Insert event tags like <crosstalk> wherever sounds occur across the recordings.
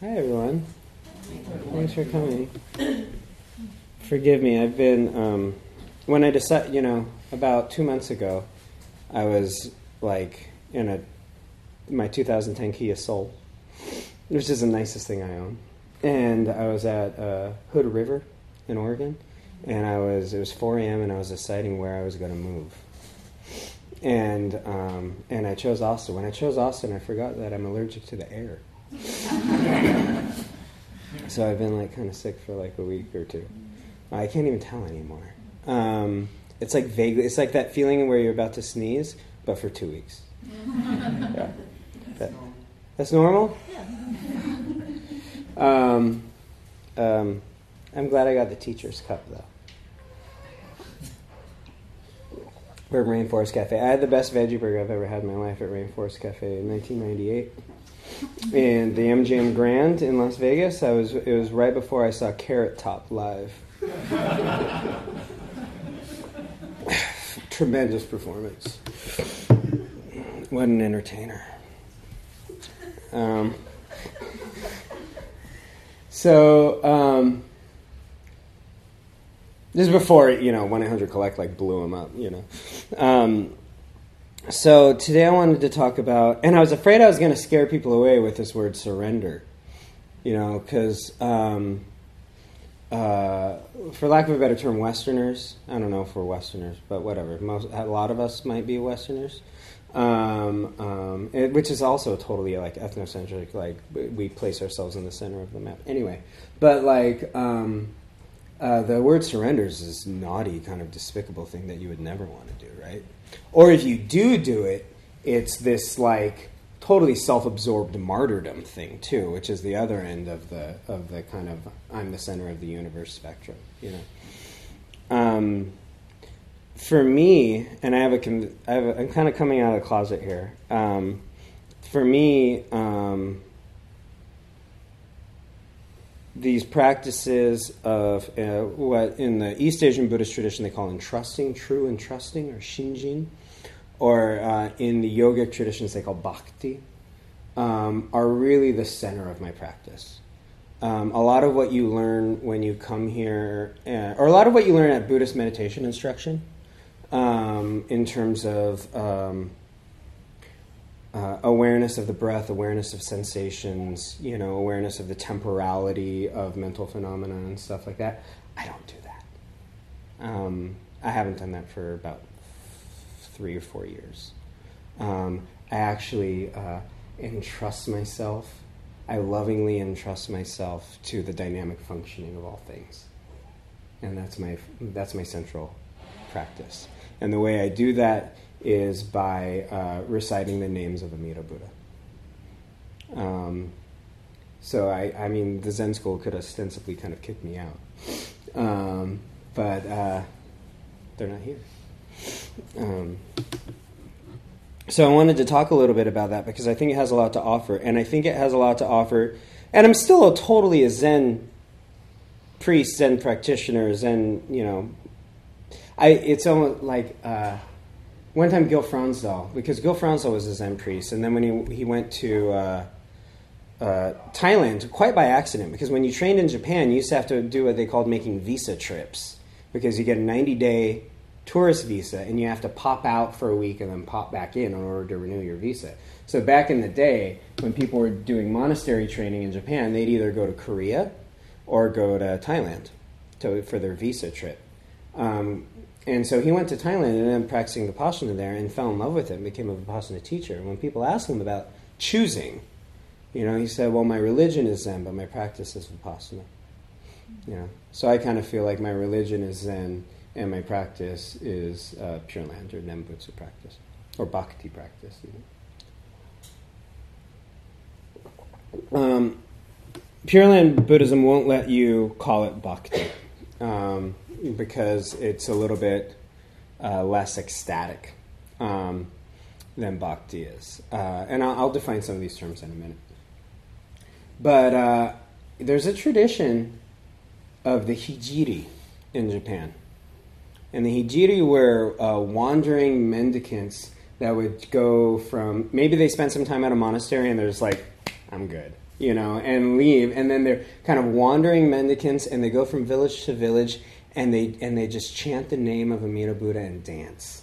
Hi, everyone. Thanks for coming. Forgive me, I've been, um, when I decided, you know, about two months ago, I was like in a my 2010 Kia Soul, which is the nicest thing I own. And I was at uh, Hood River in Oregon, and I was it was 4 a.m. and I was deciding where I was going to move. And um, and I chose Austin. When I chose Austin, I forgot that I'm allergic to the air. <laughs> so I've been like kind of sick for like a week or two. I can't even tell anymore. Um, it's like vaguely. It's like that feeling where you're about to sneeze, but for two weeks. <laughs> yeah. That, that's normal. Yeah. Um, um, I'm glad I got the teacher's cup though. We're at Rainforest Cafe. I had the best veggie burger I've ever had in my life at Rainforest Cafe in 1998. And the MGM Grand in Las Vegas, I was it was right before I saw Carrot Top live. Tremendous performance. What an entertainer. Um, so um, this is before you know one eight hundred collect like blew him up. You know. Um, so today I wanted to talk about, and I was afraid I was going to scare people away with this word surrender. You know, because um, uh, for lack of a better term, Westerners. I don't know if we're Westerners, but whatever. Most, a lot of us might be Westerners um, um, it, which is also totally like ethnocentric. Like we place ourselves in the center of the map. Anyway, but like um, uh, the word surrenders is naughty, kind of despicable thing that you would never want to do, right? Or if you do do it, it's this like totally self-absorbed martyrdom thing too, which is the other end of the of the kind of I'm the center of the universe spectrum, you know. Um, for me, and I have a, I have a I'm kind of coming out of the closet here. Um, for me, um, these practices of uh, what in the East Asian Buddhist tradition they call entrusting, true entrusting, or shinjin, or uh, in the yogic traditions they call bhakti, um, are really the center of my practice. Um, a lot of what you learn when you come here, uh, or a lot of what you learn at Buddhist meditation instruction, um, in terms of um, uh, awareness of the breath, awareness of sensations, you know, awareness of the temporality of mental phenomena and stuff like that. I don't do that. Um, I haven't done that for about three or four years. Um, I actually uh, entrust myself. I lovingly entrust myself to the dynamic functioning of all things, and that's my that's my central practice. And the way I do that is by uh, reciting the names of Amida Buddha. Um, so I, I mean, the Zen school could ostensibly kind of kick me out, um, but uh, they're not here. Um, so I wanted to talk a little bit about that because I think it has a lot to offer, and I think it has a lot to offer. And I'm still a totally a Zen priest, Zen practitioner, Zen you know I, it's almost like uh, one time Gil Fronsdal, because Gil Fronsdal was a Zen priest, and then when he, he went to uh, uh, Thailand, quite by accident, because when you trained in Japan, you used to have to do what they called making visa trips, because you get a 90 day tourist visa, and you have to pop out for a week and then pop back in in order to renew your visa. So back in the day, when people were doing monastery training in Japan, they'd either go to Korea or go to Thailand to, for their visa trip. Um, and so he went to Thailand and ended up practicing Vipassana there and fell in love with it and became a Vipassana teacher. And when people asked him about choosing, you know, he said, well, my religion is Zen, but my practice is Vipassana. You know, so I kind of feel like my religion is Zen and my practice is uh, Pure Land or Nembutsu practice or Bhakti practice. You know. um, Pure Land Buddhism won't let you call it Bhakti. Um, because it's a little bit uh, less ecstatic um, than bhakti is. Uh, and I'll, I'll, define some of these terms in a minute. But uh, there's a tradition of the hijiri in Japan. And the hijiri were uh, wandering mendicants that would go from maybe they spent some time at a monastery and they're just like, I'm good. You know, and leave. And then they're kind of wandering mendicants, and they go from village to village, and they and they just chant the name of Amida Buddha and dance.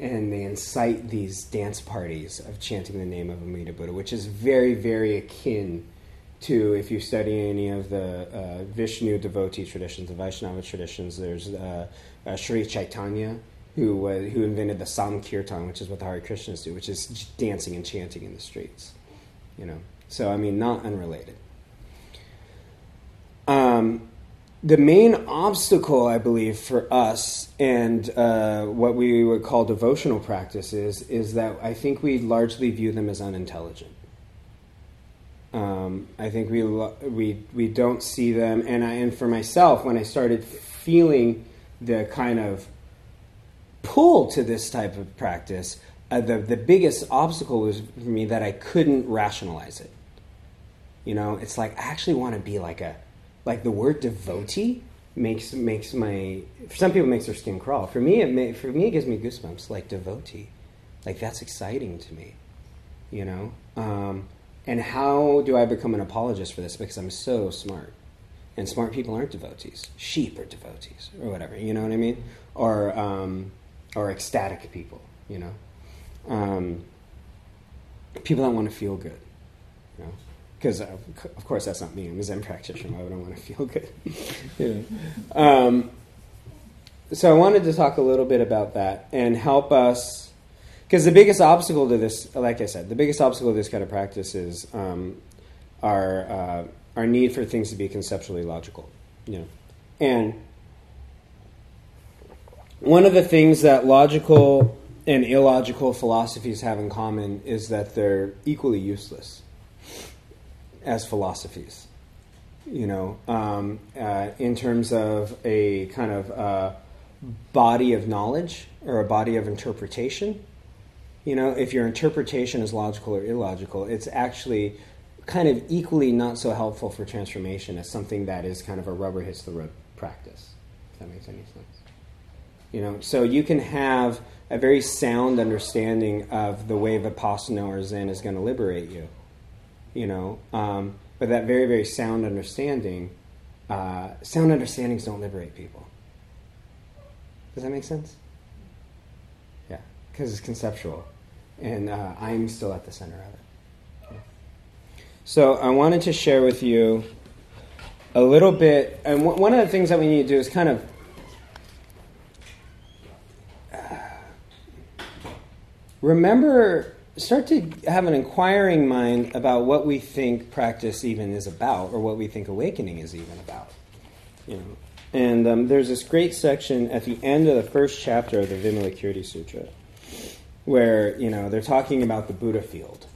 And they incite these dance parties of chanting the name of Amida Buddha, which is very, very akin to if you study any of the uh, Vishnu devotee traditions, the Vaishnava traditions. There's uh, uh, Sri Chaitanya, who who invented the Samkirtan, which is what the Hare Krishnas do, which is dancing and chanting in the streets. You know, so I mean, not unrelated. Um, the main obstacle, I believe, for us and uh, what we would call devotional practices is that I think we largely view them as unintelligent. Um, I think we we we don't see them, and I and for myself, when I started feeling the kind of pull to this type of practice, uh, the the biggest obstacle was for me that I couldn't rationalize it. You know, it's like I actually want to be like a like the word devotee makes makes my for some people makes their skin crawl. For me, it may, for me it gives me goosebumps. Like devotee, like that's exciting to me. You know, um, and how do I become an apologist for this? Because I'm so smart, and smart people aren't devotees. Sheep are devotees, or whatever. You know what I mean? Or um, or ecstatic people. You know, um, people that want to feel good. You know because uh, of course that's not me. I'm a Zen practitioner. Why would I want to feel good? <laughs> know? um, so I wanted to talk a little bit about that and help us, because the biggest obstacle to this, like I said, the biggest obstacle to this kind of practice is um, our uh, our need for things to be conceptually logical. You know, and one of the things that logical and illogical philosophies have in common is that they're equally useless as philosophies. You know, um, uh, in terms of a kind of uh, body of knowledge or a body of interpretation. You know, if your interpretation is logical or illogical, it's actually kind of equally not so helpful for transformation as something that is kind of a rubber hits the road practice. If that makes any sense. You know, so you can have a very sound understanding of the way Vipassana or Zen is going to liberate you you know. Um, but that very, very sound understanding, uh, sound understandings don't liberate people. Does that make sense? Yeah, because it's conceptual, and uh, I'm still at the center of it. So I wanted to share with you a little bit, and w- one of the things that we need to do is kind of uh, remember start to have an inquiring mind about what we think practice even is about, or what we think awakening is even about. You know, and um, there's this great section at the end of the first chapter of the Vimalakirti Sutra, where you know they're talking about the Buddha field,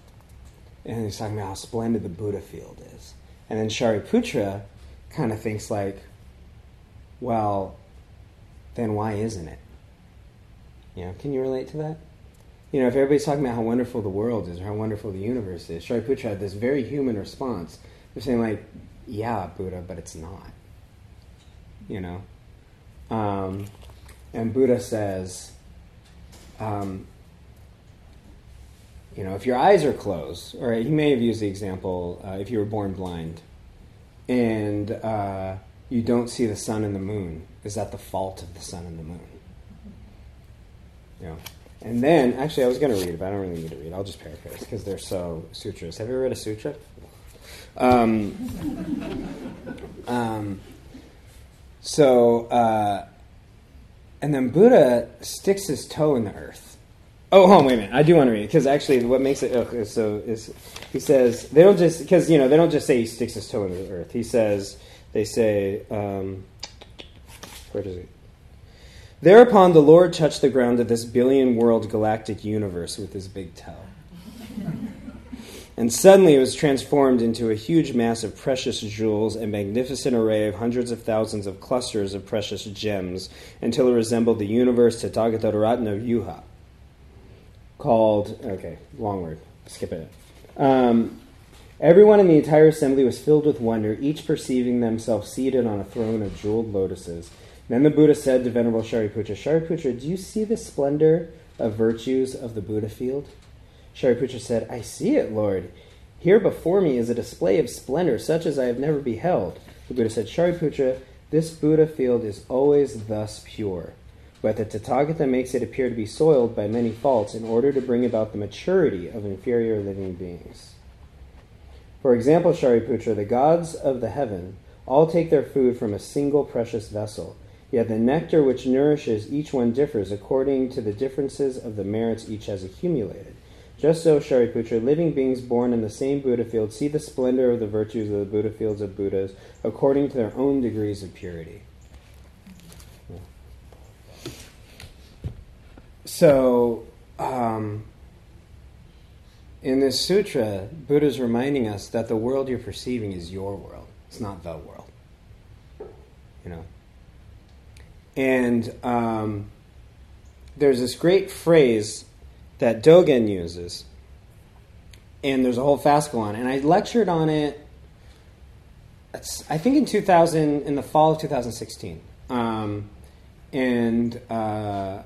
and he's talking about how splendid the Buddha field is, and then Shariputra kind of thinks like, well, then why isn't it? You know, can you relate to that? You know, if everybody's talking about how wonderful the world is or how wonderful the universe is, Shariputra had this very human response. They're saying, like, yeah, Buddha, but it's not. You know? Um, and Buddha says, um, you know, if your eyes are closed, or he may have used the example uh, if you were born blind and uh, you don't see the sun and the moon, is that the fault of the sun and the moon? You know? And then, actually, I was going to read it, but I don't really need to read. I'll just paraphrase because they're so sutras. Have you ever read a sutra? Um, um, so, uh, and then Buddha sticks his toe in the earth. Oh, hold on, wait a minute. I do want to read it because actually, what makes it ugh, so is he says they don't just because you know they don't just say he sticks his toe in the earth. He says they say um, where does it? Thereupon the Lord touched the ground of this billion world galactic universe with his big toe. And suddenly it was transformed into a huge mass of precious jewels, a magnificent array of hundreds of thousands of clusters of precious gems, until it resembled the universe Tathagata Ratna Vyuha. Called, okay, long word, skip it. Um, everyone in the entire assembly was filled with wonder, each perceiving themselves seated on a throne of jeweled lotuses. Then the Buddha said to Venerable Shariputra, Shariputra, do you see the splendor of virtues of the Buddha field? Shariputra said, I see it, Lord. Here before me is a display of splendor such as I have never beheld. The Buddha said, Shariputra, this Buddha field is always thus pure. But the Tathagata makes it appear to be soiled by many faults in order to bring about the maturity of inferior living beings. For example, Shariputra, the gods of the heaven all take their food from a single precious vessel, yet the nectar which nourishes each one differs according to the differences of the merits each has accumulated. Just so, Shariputra, living beings born in the same Buddha field see the splendor of the virtues of the Buddha fields of Buddhas according to their own degrees of purity. So, um, in this sutra, Buddha is reminding us that the world you're perceiving is your world. It's not the world. You know? And um, there's this great phrase that Dogen uses, and there's a whole fascicle on it. And I lectured on it, I think in 2000, in the fall of 2016. Um, and uh,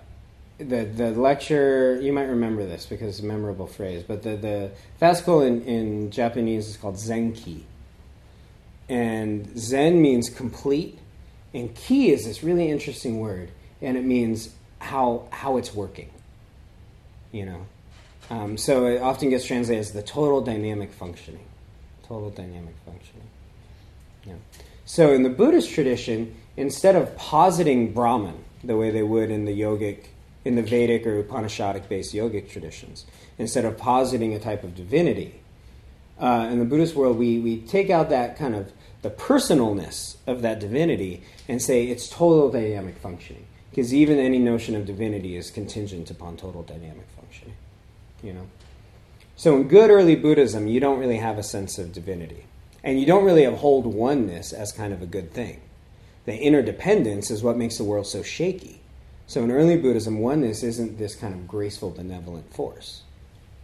the the lecture you might remember this because it's a memorable phrase, but the the fascicle in, in Japanese is called Zenki, and Zen means complete, and ki is this really interesting word, and it means how how it's working. You know, um, so it often gets translated as the total dynamic functioning, total dynamic functioning. Yeah. So in the Buddhist tradition, instead of positing Brahman the way they would in the yogic in the Vedic or Upanishadic based yogic traditions, instead of positing a type of divinity. Uh, in the Buddhist world, we, we take out that kind of the personalness of that divinity and say it's total dynamic functioning. Because even any notion of divinity is contingent upon total dynamic functioning. You know? So in good early Buddhism, you don't really have a sense of divinity. And you don't really uphold oneness as kind of a good thing. The interdependence is what makes the world so shaky. So in early Buddhism, oneness isn't this kind of graceful, benevolent force.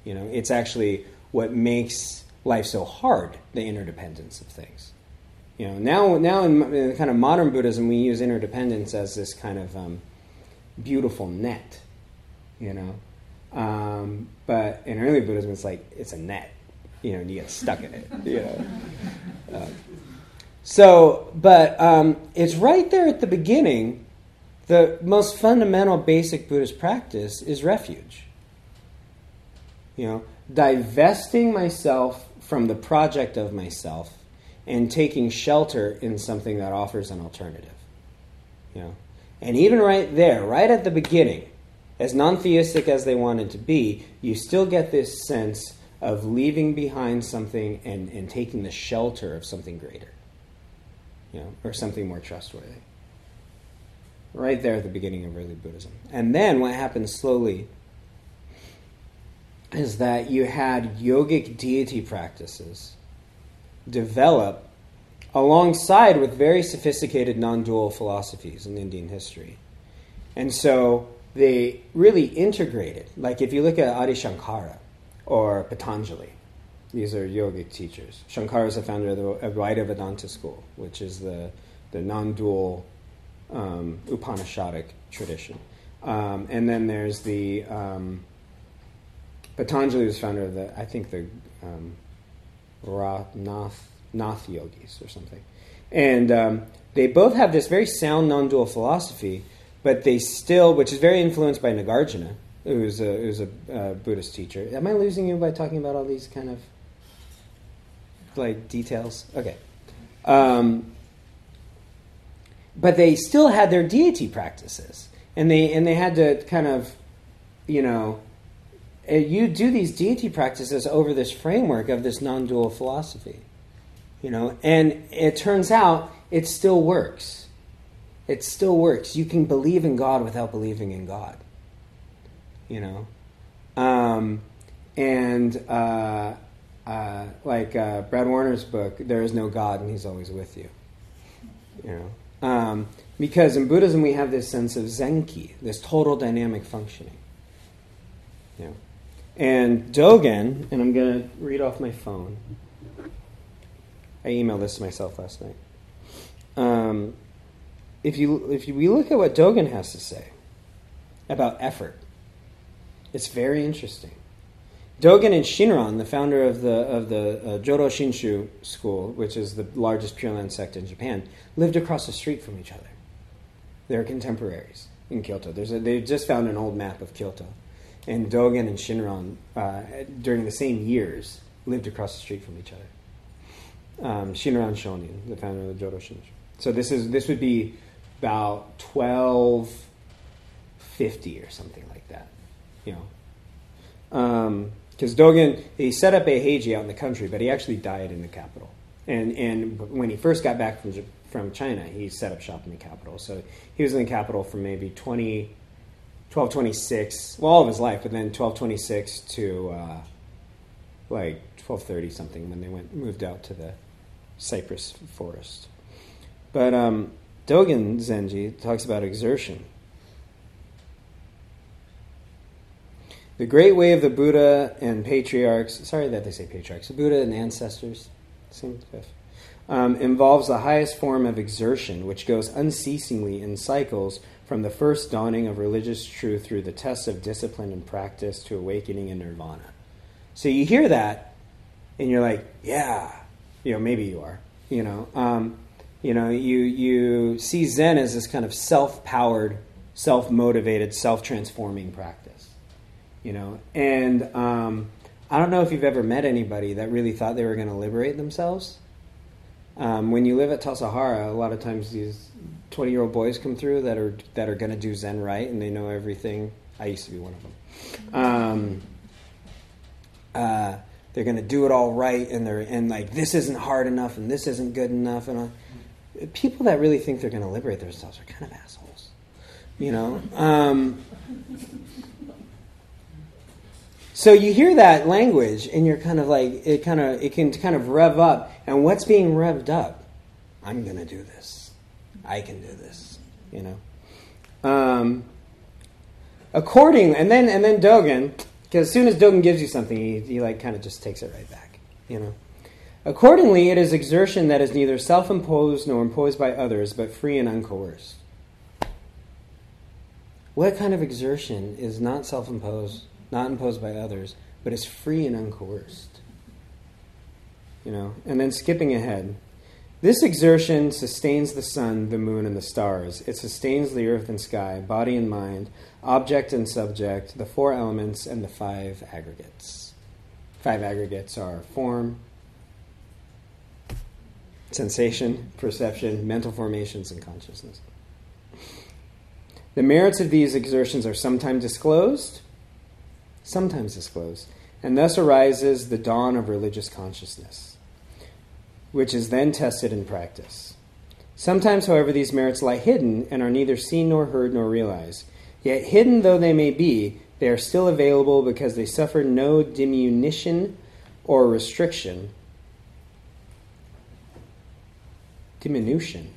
You know, it's actually what makes life so hard, the interdependence of things. You know, now, now in, in kind of modern Buddhism, we use interdependence as this kind of um, beautiful net, you know. Um, but in early Buddhism, it's like it's a net, you know, and you get stuck in it, you know. Uh, so, but um, it's right there at the beginning the most fundamental basic Buddhist practice is refuge. You know, divesting myself from the project of myself and taking shelter in something that offers an alternative. You know, and even right there, right at the beginning, as non-theistic as they wanted to be, you still get this sense of leaving behind something and, and taking the shelter of something greater. You know, or something more trustworthy right there at the beginning of early Buddhism. And then what happens slowly is that you had yogic deity practices develop alongside with very sophisticated non dual philosophies in Indian history. And so they really integrated. Like if you look at Adi Shankara or Patanjali, these are yogic teachers. Shankara is the founder of the Advaita Vedanta school, which is the, the non dual um, Upanishadic tradition. Um, and then there's the um, Patanjali was founder of the, I think the um, Nath, Nath yogis or something. And um, they both have this very sound non dual philosophy, but they still, which is very influenced by Nagarjuna, who's a, who's a uh, Buddhist teacher. Am I losing you by talking about all these kind of like details? Okay. Um, but they still had their deity practices, and they and they had to kind of, you know, you do these deity practices over this framework of this non-dual philosophy, you know, and it turns out it still works. It still works. You can believe in God without believing in God. You know, um, and uh, uh, like uh, Brad Warner's book, "There Is No God and He's Always with You." You know. Um, because in Buddhism we have this sense of zenki, this total dynamic functioning. Yeah. And Dogen, and I'm going to read off my phone. I emailed this to myself last night. Um, if you if you, we look at what Dogen has to say about effort, it's very interesting. Dogen and Shinran, the founder of the of the uh, Jodo Shinshu school, which is the largest Pure Land sect in Japan, lived across the street from each other. They're contemporaries in Kyoto. A, they just found an old map of Kyoto, and Dogen and Shinran uh, during the same years lived across the street from each other. Um, Shinran Shonin, the founder of the Jodo Shinshu. So this is this would be about twelve fifty or something like that, you know. Um, because Dogen he set up Eiheiji out in the country, but he actually died in the capital. And and when he first got back from from China, he set up shop in the capital. So he was in the capital for maybe 20, 1226, well, all of his life, but then 1226 to uh, like 1230 something when they went moved out to the cypress forest. But um, Dogen Zenji talks about exertion. The great way of the Buddha and patriarchs, sorry that they say patriarchs, the Buddha and ancestors, same stuff, um, involves the highest form of exertion, which goes unceasingly in cycles from the first dawning of religious truth through the tests of discipline and practice to awakening in nirvana. So you hear that, and you're like, yeah, you know, maybe you are, you know, um, you know, you you see Zen as this kind of self-powered, self-motivated, self-transforming practice you know. And um, I don't know if you've ever met anybody that really thought they were going to liberate themselves. Um, when you live at Tassajara, a lot of times these twenty-year-old boys come through that are that are going to do Zen right, and they know everything. I used to be one of them. Um, uh, they're going to do it all right, and they're and like this isn't hard enough, and this isn't good enough, and uh, people that really think they're going to liberate themselves are kind of assholes, you know. Um, so you hear that language, and you're kind of like it. Kind of it can kind of rev up, and what's being revved up? I'm going to do this. I can do this. You know. Um, according, and then and then Dogen, because as soon as Dogen gives you something, he, he like kind of just takes it right back. You know. Accordingly, it is exertion that is neither self-imposed nor imposed by others, but free and uncoerced. What kind of exertion is not self-imposed not imposed by others, but is free and uncoerced. You know, and then skipping ahead. This exertion sustains the sun, the moon, and the stars. It sustains the earth and sky, body and mind, object and subject, the four elements, and the five aggregates. Five aggregates are form, sensation, perception, mental formations, and consciousness. The merits of these exertions are sometimes disclosed, sometimes disclosed, and thus arises the dawn of religious consciousness, which is then tested in practice. Sometimes, however, these merits lie hidden and are neither seen nor heard nor realized. Yet, hidden though they may be, they are still available because they suffer no diminution or restriction. Diminution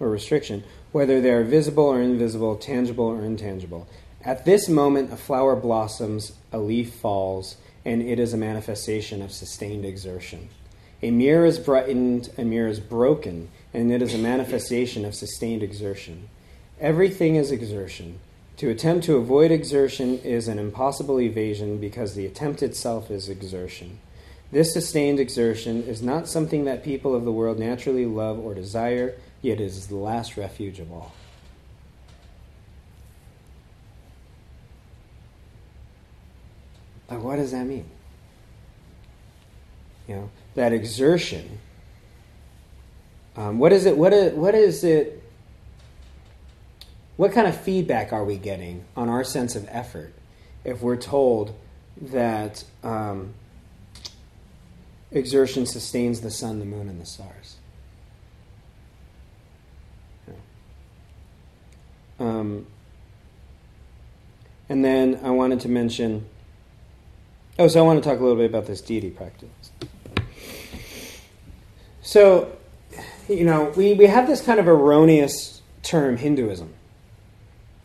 or restriction, whether they are visible or invisible, tangible or intangible. At this moment, a flower blossoms, a leaf falls, and it is a manifestation of sustained exertion. A mirror is brightened, a mirror is broken, and it is a manifestation of sustained exertion. Everything is exertion. To attempt to avoid exertion is an impossible evasion because the attempt itself is exertion. This sustained exertion is not something that people of the world naturally love or desire, yet it is the last refuge of all. Like, what does that mean? You know, that exertion. Um, what is it? What is, what is it? What kind of feedback are we getting on our sense of effort if we're told that um, exertion sustains the sun, the moon, and the stars? Um, and then I wanted to mention Oh, so I want to talk a little bit about this deity practice. So, you know, we, we have this kind of erroneous term, Hinduism,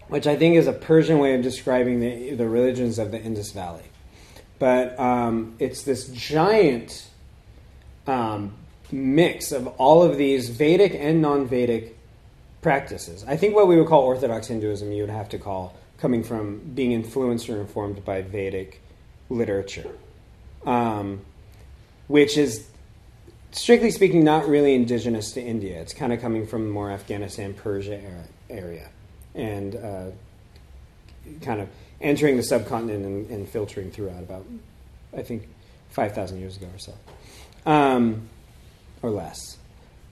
which I think is a Persian way of describing the, the religions of the Indus Valley. But um, it's this giant um, mix of all of these Vedic and non Vedic practices. I think what we would call Orthodox Hinduism, you would have to call coming from being influenced or informed by Vedic literature. um, which is strictly speaking not really indigenous to India. It's kind of coming from more Afghanistan, Persia era, area, and uh, kind of entering the subcontinent and, and, filtering throughout about, I think, five thousand years ago or so, um, or less,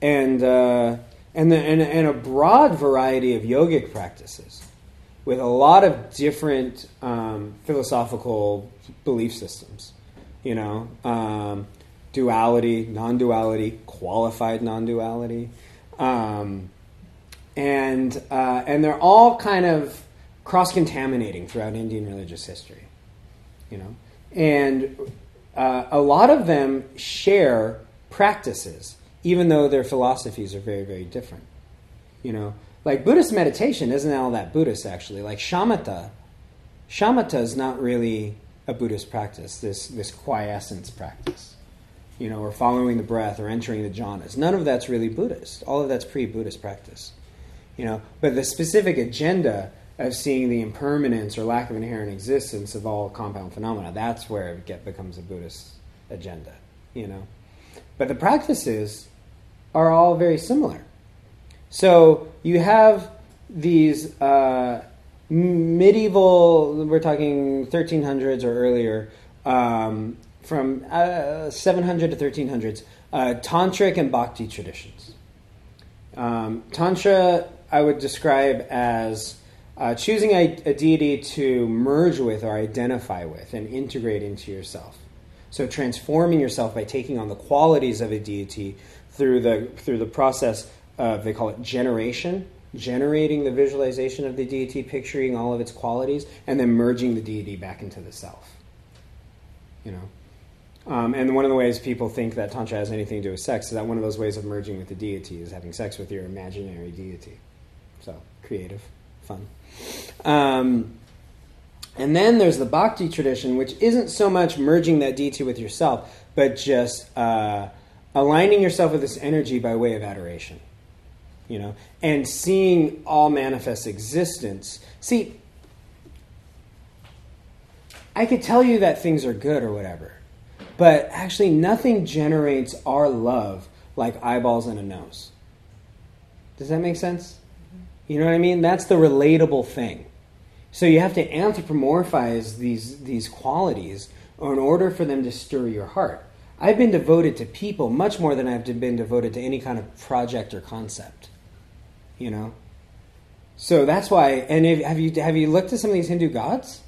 and uh, and, the, and and a broad variety of yogic practices with a lot of different um, philosophical belief systems. You know, um, duality, non-duality, qualified non-duality, um, and uh, and they're all kind of cross-contaminating throughout Indian religious history. You know, and uh, a lot of them share practices, even though their philosophies are very, very different. You know, like Buddhist meditation isn't all that Buddhist actually. Like shamatha, shamatha is not really a Buddhist practice. This this quiescence practice, you know, or following the breath or entering the jhanas. None of that's really Buddhist. All of that's pre-Buddhist practice, you know. But the specific agenda of seeing the impermanence or lack of inherent existence of all compound phenomena, that's where it get, becomes a Buddhist agenda, you know. But the practices are all very similar. So you have these uh, medieval, we're talking 1300s or earlier, um, from uh, 700 to 1300s, uh, tantric and bhakti traditions. Um, tantra, I would describe as uh, choosing a, a, deity to merge with or identify with and integrate into yourself. So transforming yourself by taking on the qualities of a deity through the through the process of they call it generation, generating the visualization of the deity, picturing all of its qualities, and then merging the deity back into the self. You know. Um, and one of the ways people think that Tantra has anything to do with sex is that one of those ways of merging with the deity is having sex with your imaginary deity. So, creative, fun. Um, and then there's the bhakti tradition, which isn't so much merging that deity with yourself, but just uh, aligning yourself with this energy by way of adoration. You know, and seeing all manifest existence. See, I could tell you that things are good or whatever, but actually, nothing generates our love like eyeballs and a nose. Does that make sense? Mm-hmm. You know what I mean? That's the relatable thing. So you have to anthropomorphize these, these qualities in order for them to stir your heart. I've been devoted to people much more than I've been devoted to any kind of project or concept. You know? So that's why, and if, have you have you looked at some of these Hindu gods?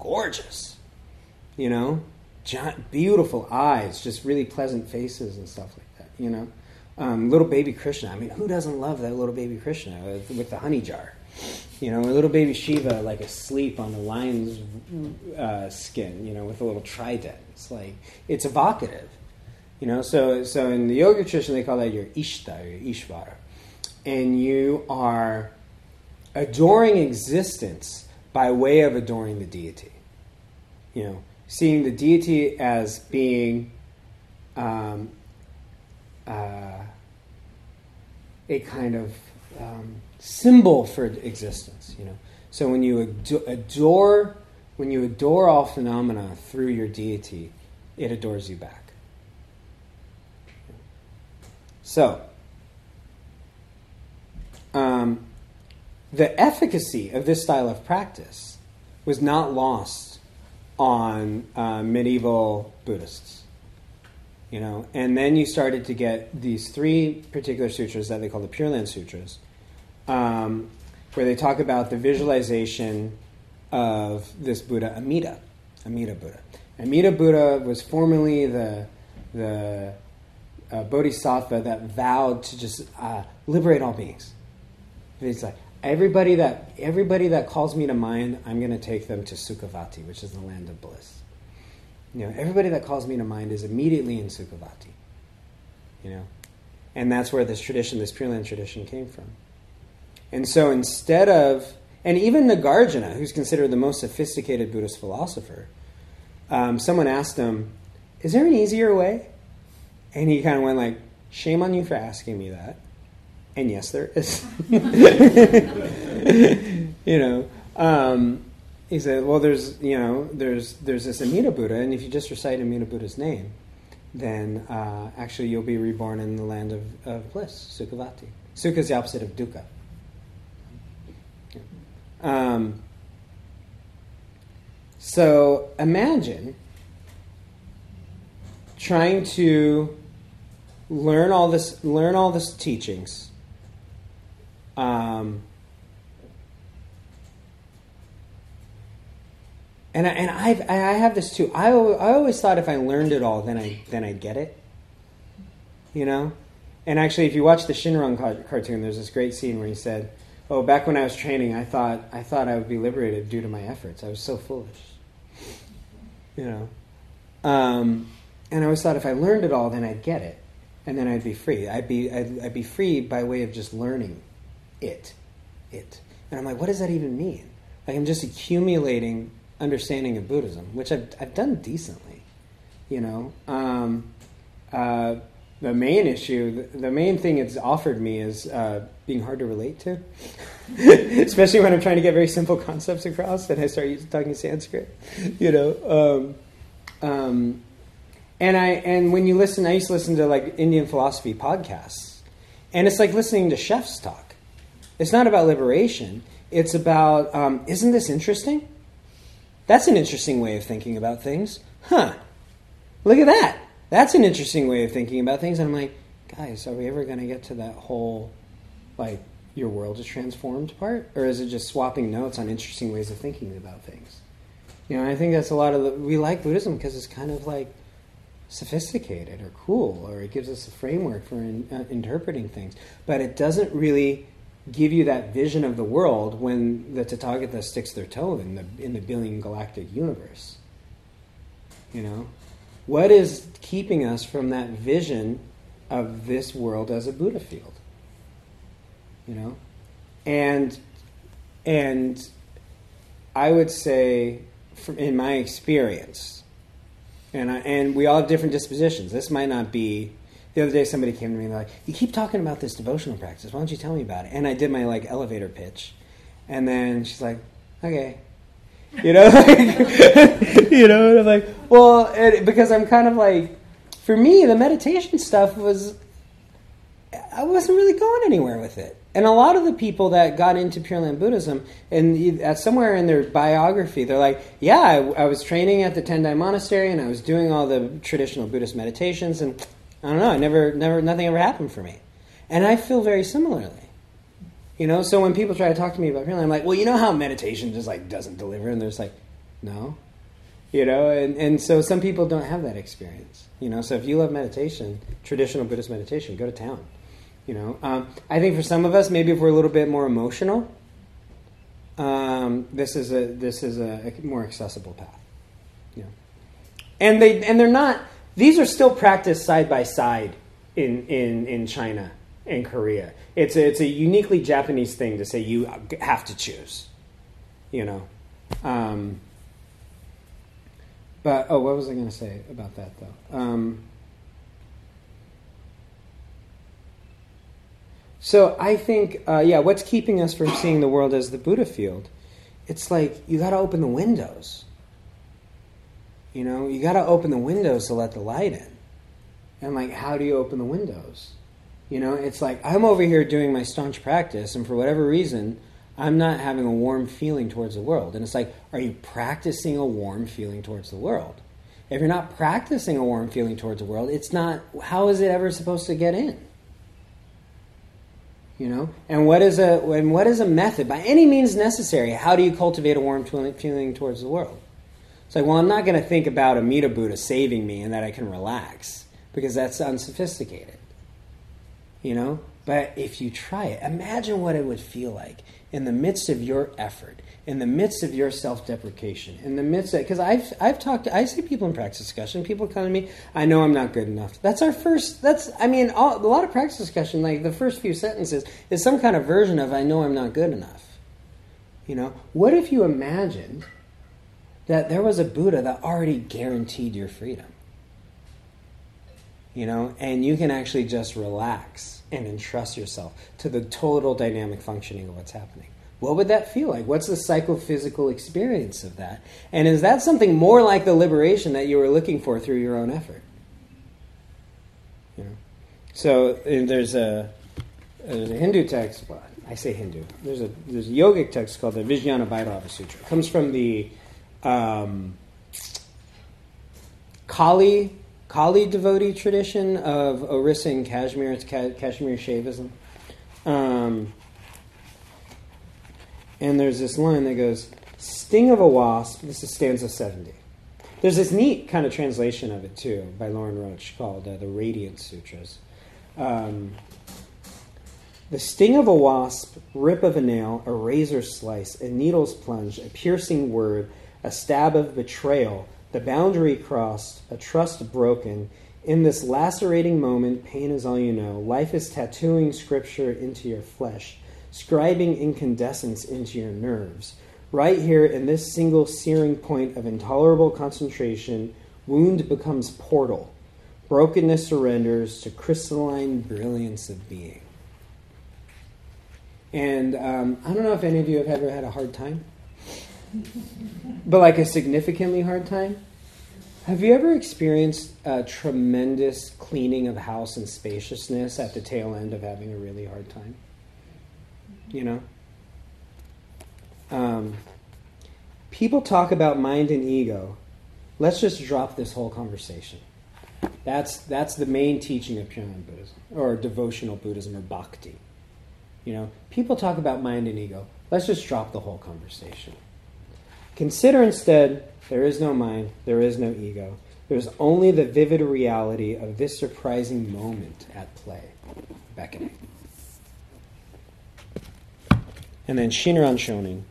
Gorgeous, you know, giant, beautiful eyes, just really pleasant faces and stuff like that. You know, um, little baby Krishna. I mean, who doesn't love that little baby Krishna with, with the honey jar? You know, a little baby Shiva like asleep on the lion's uh, skin, you know, with a little trident. It's like it's evocative. You know, so so in the yoga tradition they call that your ishta your ishvara, and you are adoring existence by way of adoring the deity. You know, seeing the deity as being um, uh, a kind of um, symbol for existence. You know, so when you adore, when you adore all phenomena through your deity, it adores you back. So, um, the efficacy of this style of practice was not lost on uh, medieval Buddhists. You know, and then you started to get these three particular sutras that they call the Pure Land Sutras, um, where they talk about the visualization of this Buddha, Amida, Amida Buddha. Amida Buddha was formerly the the uh, bodhisattva that vowed to just uh, liberate all beings. It's like everybody that everybody that calls me to mind, I'm going to take them to Sukhavati, which is the land of bliss. You know, everybody that calls me to mind is immediately in Sukhavati. You know, and that's where this tradition, this Pure Land tradition, came from. And so instead of, and even Nagarjuna, who's considered the most sophisticated Buddhist philosopher, um, someone asked him, "Is there an easier way?" And he kind of went like, "Shame on you for asking me that." And yes, there is. <laughs> you know, um, he said, well, there's you know there's there's this Amida Buddha, and if you just recite Amida Buddha's name, then uh, actually you'll be reborn in the land of, of bliss, Sukhavati. Sukha is the opposite of dukkha. Um, so imagine trying to learn all this, learn all this teachings. Um, and I, and I've, I have this too. I, I always thought if I learned it all, then I then I'd get it. You know, and actually, if you watch the Shinran cartoon, there's this great scene where he said, "Oh, back when I was training, I thought I thought I would be liberated due to my efforts. I was so foolish." You know, um, and I always thought if I learned it all, then I'd get it, and then I'd be free. I'd be I'd, I'd be free by way of just learning it, it. And I'm like, what does that even mean? Like I'm just accumulating understanding of Buddhism, which I've I've done decently, you know. Um, uh, the main issue, the, the, main thing it's offered me is uh, being hard to relate to, <laughs> especially when I'm trying to get very simple concepts across and I start talking Sanskrit, you know. Um, um, and I and when you listen, I used to listen to like Indian philosophy podcasts, and it's like listening to chefs talk. It's not about liberation. It's about um, isn't this interesting? That's an interesting way of thinking about things, huh? Look at that. That's an interesting way of thinking about things. And I'm like, guys, are we ever going to get to that whole like your world is transformed part, or is it just swapping notes on interesting ways of thinking about things? You know, I think that's a lot of the, we like Buddhism because it's kind of like sophisticated or cool, or it gives us a framework for in, uh, interpreting things. But it doesn't really give you that vision of the world when the Tathagata sticks their toe in the in the billion galactic universe. You know, what is keeping us from that vision of this world as a Buddha field? You know, and and I would say, from, in my experience, and I, and we all have different dispositions. This might not be. The other day, somebody came to me and they're like, "You keep talking about this devotional practice. Why don't you tell me about it?" And I did my like elevator pitch, and then she's like, "Okay." You know, <laughs> like, <laughs> you know, and I'm like, well, because I'm kind of like, for me, the meditation stuff was, I wasn't really going anywhere with it. And a lot of the people that got into Pure Land Buddhism, and at somewhere in their biography, they're like, "Yeah, I, I, was training at the Tendai Monastery, and I was doing all the traditional Buddhist meditations, and I don't know, I never, never, nothing ever happened for me." And I feel very similarly. You know, so when people try to talk to me about Land, I'm like, "Well, you know how meditation just like doesn't deliver," and they're just like, "No." You know, and, and so some people don't have that experience. You know, so if you love meditation, traditional Buddhist meditation, go to town you know, um, I think for some of us, maybe if we're a little bit more emotional, um, this is a this is a, a, more accessible path. You know, and they and they're not. These are still practiced side by side in in in China and Korea. It's a, it's a uniquely Japanese thing to say you have to choose. You know. Um, but oh, what was I going to say about that though? Um, So I think, uh, yeah, what's keeping us from seeing the world as the Buddha field? It's like you got to open the windows. You know, you got to open the windows to let the light in. And like, how do you open the windows? You know, it's like I'm over here doing my staunch practice, and for whatever reason, I'm not having a warm feeling towards the world. And it's like, are you practicing a warm feeling towards the world? If you're not practicing a warm feeling towards the world, it's not, how is it ever supposed to get in? You know, and what is a and what is a method by any means necessary? How do you cultivate a warm feeling towards the world? Like, well, I'm not going to think about Amida Buddha saving me and that I can relax because that's unsophisticated. You know, but if you try it, imagine what it would feel like in the midst of your effort in the midst of your self-deprecation, in the midst of because I've I've talked I see people in practice discussion. People come to me, I know I'm not good enough. That's our first. That's I mean all, a lot of practice discussion. Like the first few sentences is some kind of version of I know I'm not good enough. You know, what if you imagined that there was a Buddha that already guaranteed your freedom? You know, and you can actually just relax and entrust yourself to the total dynamic functioning of what's happening What would that feel like? What's the psychophysical experience of that? And is that something more like the liberation that you were looking for through your own effort? You know? So there's a, there's a Hindu text. Well, I say Hindu. There's a there's a yogic text called the Vijnana Bhairava Sutra. It comes from the um, Kali Kali devotee tradition of Orissa and Kashmir. It's Kashmir Shaivism. Um, and there's this line that goes, Sting of a wasp, this is stanza 70. There's this neat kind of translation of it too by Lorin Roche called uh, the Radiant Sutras. Um, the sting of a wasp, rip of a nail, a razor slice, a needle's plunge, a piercing word, a stab of betrayal, the boundary crossed, a trust broken. In this lacerating moment, pain is all you know. Life is tattooing scripture into your flesh, scribing incandescence into your nerves. Right here, in this single searing point of intolerable concentration, wound becomes portal. Brokenness surrenders to crystalline brilliance of being. And um, I don't know if any of you have ever had a hard time, but like a significantly hard time. Have you ever experienced a tremendous cleaning of house and spaciousness at the tail end of having a really hard time? You know? Um, people talk about mind and ego. Let's just drop this whole conversation. That's, that's the main teaching of Pure Buddhism, or devotional Buddhism, or bhakti. You know, people talk about mind and ego. Let's just drop the whole conversation. Consider instead there is no mind, there is no ego. There's only the vivid reality of this surprising moment at play, beckoning. And then Shinran Shonin.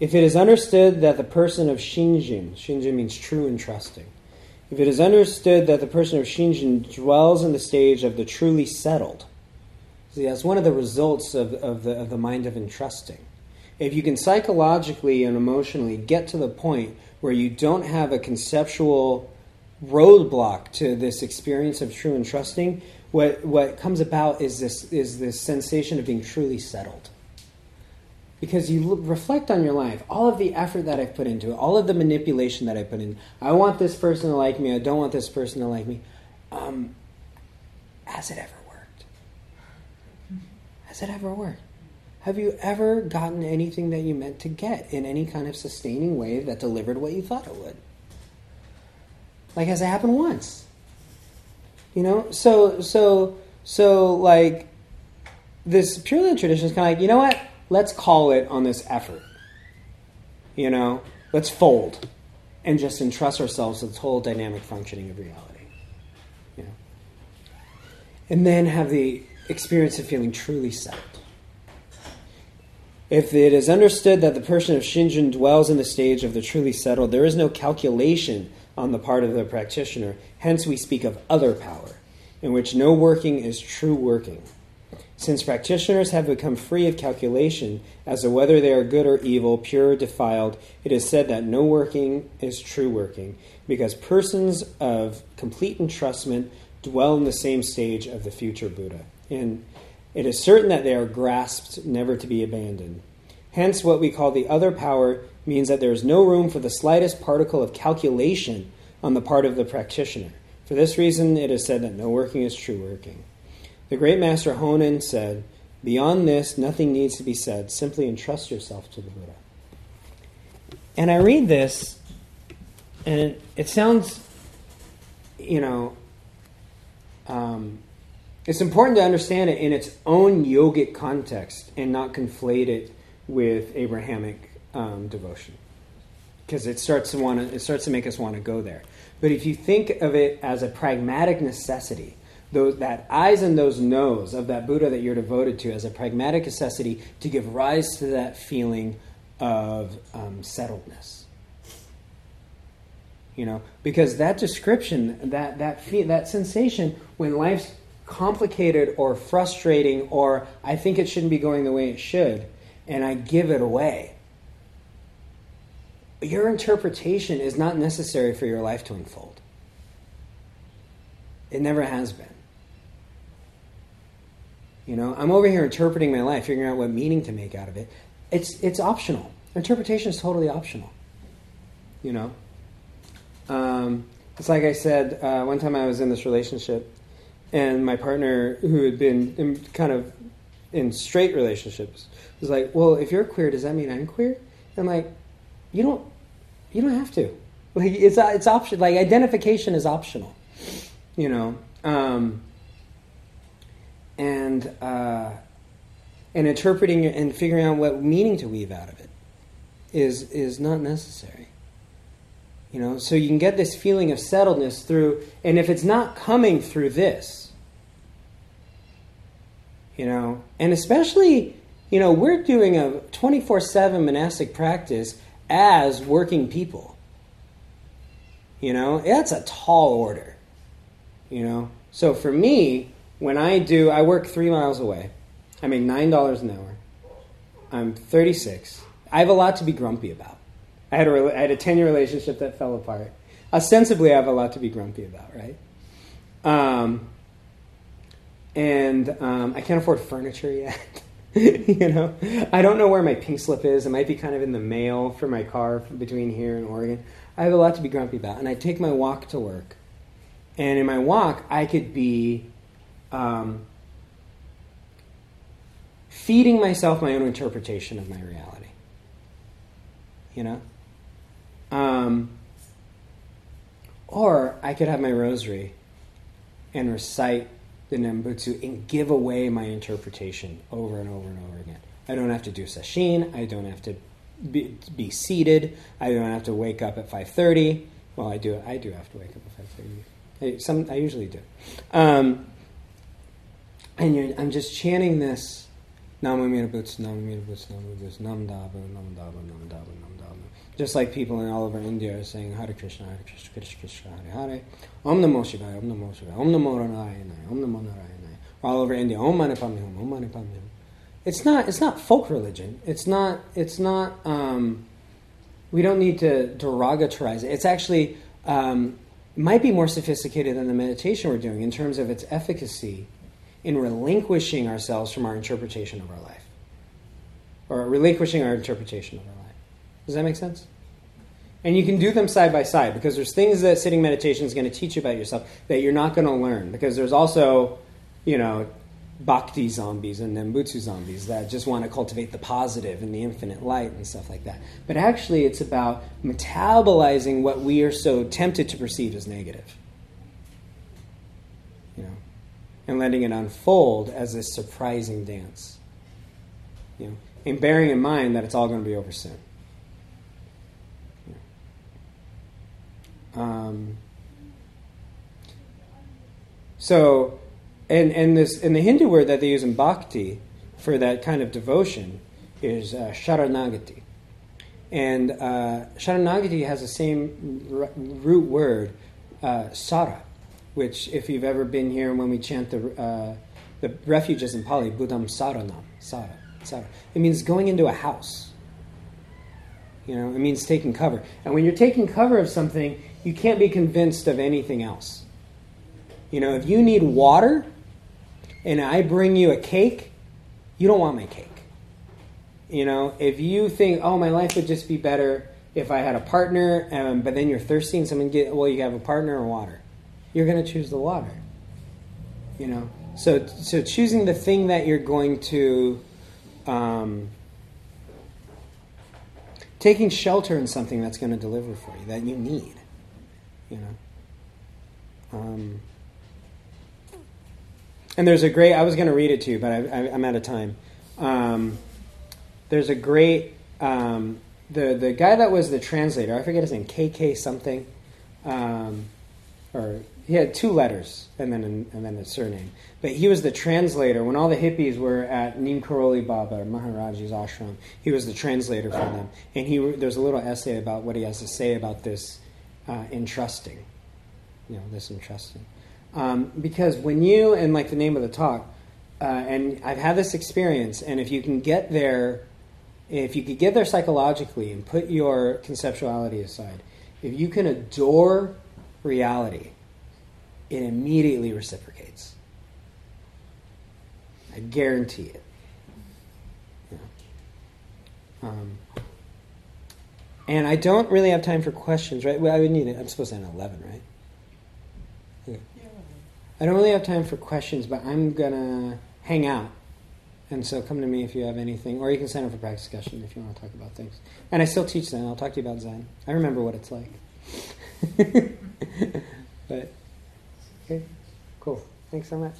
If it is understood that the person of Shinjin, Shinjin means true and trusting, if it is understood that the person of Shinjin dwells in the stage of the truly settled, see, that's one of the results of, of, the, of the mind of entrusting. If you can psychologically and emotionally get to the point where you don't have a conceptual roadblock to this experience of true entrusting, what, what comes about is this, is this sensation of being truly settled because you reflect on your life, all of the effort that I've put into it, all of the manipulation that I put in. I want this person to like me. I don't want this person to like me. Um, has it ever worked? Has it ever worked? Have you ever gotten anything that you meant to get in any kind of sustaining way that delivered what you thought it would? Like, has it happened once? You know, so so so like this Pure Land tradition is kind of like, you know what? Let's call it on this effort. You know, let's fold and just entrust ourselves to the whole dynamic functioning of reality. You know? And then have the experience of feeling truly settled. If it is understood that the person of Shinjin dwells in the stage of the truly settled, there is no calculation on the part of the practitioner. Hence, we speak of other power, in which no working is true working. Since practitioners have become free of calculation as to whether they are good or evil, pure or defiled, it is said that no working is true working, because persons of complete entrustment dwell in the same stage of the future Buddha. And it is certain that they are grasped, never to be abandoned. Hence, what we call the other power means that there is no room for the slightest particle of calculation on the part of the practitioner. For this reason, it is said that no working is true working. The great master Honen said, Beyond this, nothing needs to be said. Simply entrust yourself to the Buddha. And I read this, and it, sounds, you know, um, it's important to understand it in its own yogic context and not conflate it with Abrahamic um, devotion, because it starts to want to it starts to make us want to go there. But if you think of it as a pragmatic necessity, those, that eyes and those knows of that Buddha that you're devoted to as a pragmatic necessity to give rise to that feeling of um, settledness. You know, because that description, that that fe- that sensation when life's complicated or frustrating, or I think it shouldn't be going the way it should, and I give it away. Your interpretation is not necessary for your life to unfold. It never has been. You know, I'm over here interpreting my life, figuring out what meaning to make out of it. It's it's optional. Interpretation is totally optional. You know, um, it's like I said uh, one time I was in this relationship, and my partner, who had been in, kind of in straight relationships, was like, "Well, if you're queer, does that mean I'm queer?" And I'm like, "You don't, you don't have to. <laughs> Like, it's it's optional. Like identification is optional. You know." Um, and uh, and interpreting and figuring out what meaning to weave out of it is is not necessary. You know, so you can get this feeling of settledness through, and if it's not coming through this, you know, and especially, you know, we're doing a 24 7 monastic practice as working people. You know, that's a tall order. You know, so for me, when I do, I work three miles away. I make $9 an hour. I'm 36. I have a lot to be grumpy about. I had a, I had a 10 year relationship that fell apart. Ostensibly, I have a lot to be grumpy about, right? Um, and um, I can't afford furniture yet. <laughs> you know, I don't know where my pink slip is. It might be kind of in the mail for my car between here and Oregon. I have a lot to be grumpy about. And I take my walk to work. And in my walk, I could be um, feeding myself my own interpretation of my reality. You know? Um, or I could have my rosary and recite the Nembutsu and give away my interpretation over and over and over again. I don't have to do sesshin. I don't have to be, be seated. I don't have to wake up at 5.30. Well, I do. I do have to wake up at 5.30. I, some, I usually do. Um, and I'm just chanting this Namamida Butsu, Namamida Butsu, Namamida Butsu, Nam Daba, Nam Daba, Nam. Just like people in all over India are saying Hare Krishna, Hare Krishna, Krishna Krishna, Hare Hare. Om Namo Shivaya, Om Namo Shivaya, Om Namo Narayana, Om Namo Narayana. All over India, Om Mani Padme Hum, Om Mani Padme Hum. It's not, it's not folk religion. It's not, it's not, um, we don't need to derogatorize it. It's actually, um, might be more sophisticated than the meditation we're doing in terms of its efficacy in relinquishing ourselves from our interpretation of our life, or relinquishing our interpretation of our life. Does that make sense? And you can do them side by side because there's things that sitting meditation is going to teach you about yourself that you're not going to learn because there's also, you know, bhakti zombies and nembutsu zombies that just want to cultivate the positive and the infinite light and stuff like that. But actually, it's about metabolizing what we are so tempted to perceive as negative. You know, and letting it unfold as this surprising dance. You know, and bearing in mind that it's all going to be over soon. Um, so, and and this and the Hindu word that they use in bhakti for that kind of devotion is uh, sharanagati, and uh, sharanagati has the same r- root word uh, sara, which, if you've ever been here when we chant the, uh, the refuges in Pali, Buddham Saranam, Sara, Sara, it means going into a house. You know, it means taking cover. And when you're taking cover of something, you can't be convinced of anything else. You know, if you need water and I bring you a cake, you don't want my cake. You know, if you think, oh, my life would just be better if I had a partner, um, but then you're thirsty and someone get, well, you have a partner or water you're going to choose the water. You know, so so choosing the thing that you're going to, um, taking shelter in something that's going to deliver for you that you need. You know. Um, and there's a great. I was going to read it to you, but I, am out of time. Um, there's a great. Um, the the guy that was the translator. I forget his name. KK something. Or he had two letters and then and then a surname. But he was the translator when all the hippies were at Neem Karoli Baba Maharaji's ashram. He was the translator for them, and he there's a little essay about what he has to say about this uh, entrusting, you know, this entrusting, um, because when you and like the name of the talk, uh, and I've had this experience, and if you can get there, if you could get there psychologically and put your conceptuality aside, if you can adore reality it immediately reciprocates. I guarantee it. Yeah. Um, and I don't really have time for questions, right? Well, I would need it. I'm supposed to end at 11, right? Okay. I don't really have time for questions, but I'm going to hang out. And so come to me if you have anything, or you can sign up for practice discussion if you want to talk about things. And I still teach Zen. I'll talk to you about Zen. I remember what it's like. <laughs> <laughs> but, okay, cool. Thanks so much.